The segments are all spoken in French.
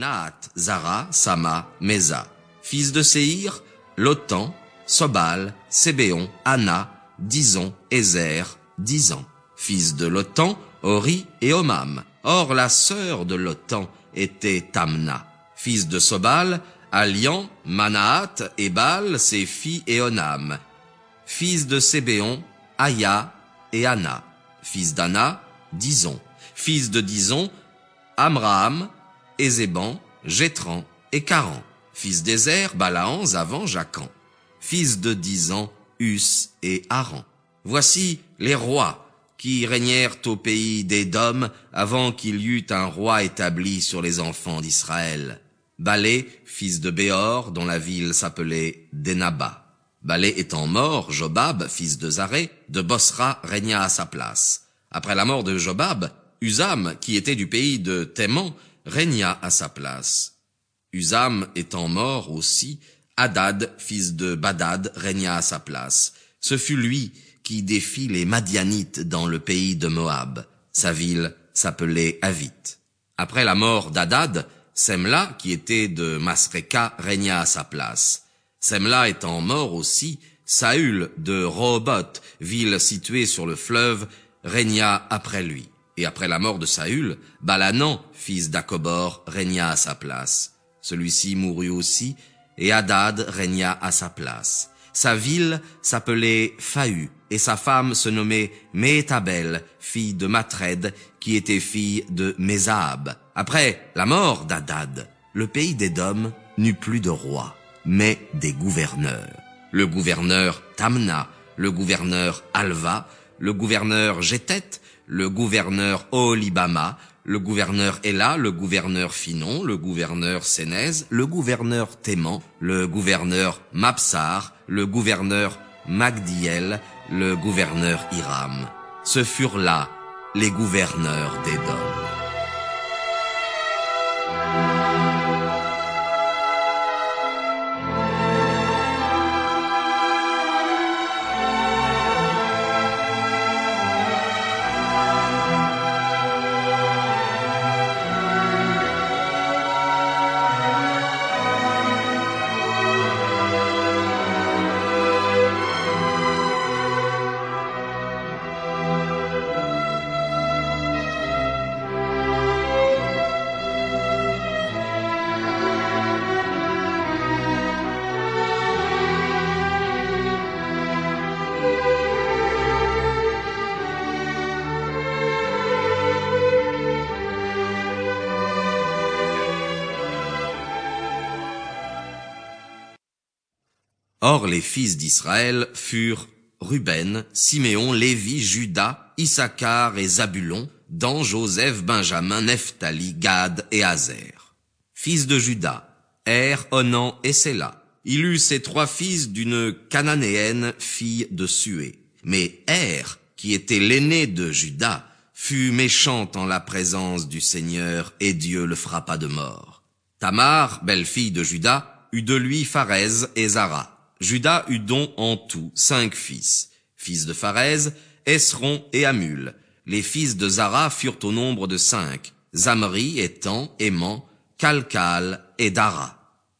Naat, Zara, Sama, Mesa. Fils de Séhir, Lotan, Sobal, Sébéon, Anna, Dison, Ézer, Dizan. Fils de Lotan, Ori et Omam. Or la sœur de Lotan était Tamna. Fils de Sobal, Alian, Manaat, Ebal, ses filles et. Fils de Sébéon, Aya et Anna. Fils d'Anna, Dison. Fils de Dison, Amram, Ézéban, Jétran et Caran. Fils d'Ézer, Balaam, Zavan, Jacan. Fils de Dizan, Us et Aran. Voici les rois qui régnèrent au pays d'Édom avant qu'il y eût un roi établi sur les enfants d'Israël. Balé, fils de Béor, dont la ville s'appelait Denaba. Balé étant mort, Jobab, fils de Zaré, de Bosra, régna à sa place. Après la mort de Jobab, Usam, qui était du pays de Théman, régna à sa place. Usam étant mort aussi, Hadad, fils de Badad, régna à sa place. Ce fut lui qui défit les Madianites dans le pays de Moab. Sa ville s'appelait Avit. Après la mort d'Hadad, Semla, qui était de Masreka, régna à sa place. Semla étant mort aussi, Saül de Rehoboth, ville située sur le fleuve, régna après lui. Et après la mort de Saül, Balanan, fils d'Akobor, régna à sa place. Celui-ci mourut aussi, et Hadad régna à sa place. Sa ville s'appelait Fahu, et sa femme se nommait Méhétabel, fille de Matred, qui était fille de Mézahab. Après la mort d'Hadad, le pays d'Édom n'eut plus de roi, mais des gouverneurs. Le gouverneur Tamna, le gouverneur Alva, le gouverneur Jétet, le gouverneur Olibama, le gouverneur Ella, le gouverneur Finon, le gouverneur Sénèze, le gouverneur Théman, le gouverneur Mapsar, le gouverneur Magdiel, le gouverneur Hiram. Ce furent là les gouverneurs d'Édom. Or les fils d'Israël furent Ruben, Siméon, Lévi, Judas, Issachar et Zabulon, Dan, Joseph, Benjamin, Nephtali, Gad et Azer. Fils de Judas, Er, Onan et Séla. Il eut ses trois fils d'une cananéenne fille de Sué. Mais Er, qui était l'aîné de Judas, fut méchant en la présence du Seigneur et Dieu le frappa de mort. Tamar, belle-fille de Judas, eut de lui Pharez et Zara. Judas eut donc en tout cinq fils, fils de Pharez, Esron et Amul. Les fils de Zara furent au nombre de cinq, Zamri, Étan, Aimant, Calcal et Dara.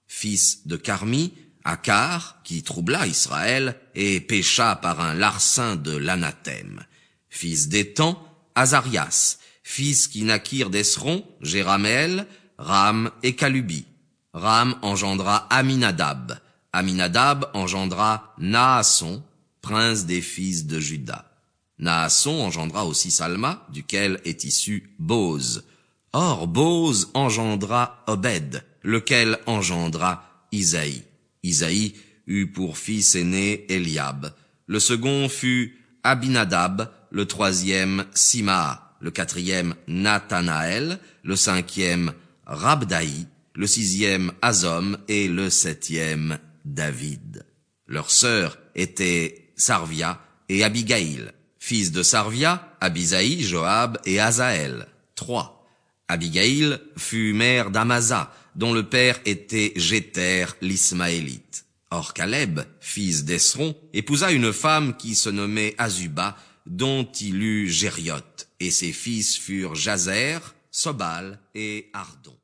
Fils de Carmi, Akar, qui troubla Israël et pécha par un larcin de l'anathème. Fils d'Étan, Azarias, fils qui naquirent d'Esron, Jéramel, Ram et Kalubi. Ram engendra Aminadab. Aminadab engendra Naasson, prince des fils de Juda. Naasson engendra aussi Salma, duquel est issu Boz. Or Boz engendra Obed, lequel engendra Isaïe. Isaïe eut pour fils aîné Eliab. Le second fut Abinadab, le troisième Sima, le quatrième Nathanaël, le cinquième Rabdaï, le sixième Azom et le septième David. Leur sœur était Sarvia et Abigail. Fils de Sarvia, Abisaï, Joab et Azaël. Trois. Abigail fut mère d'Amasa, dont le père était Jéter l'Ismaélite. Or Caleb, fils d'Esron, épousa une femme qui se nommait Azuba, dont il eut Gériot, et ses fils furent Jazer, Sobal et Ardon.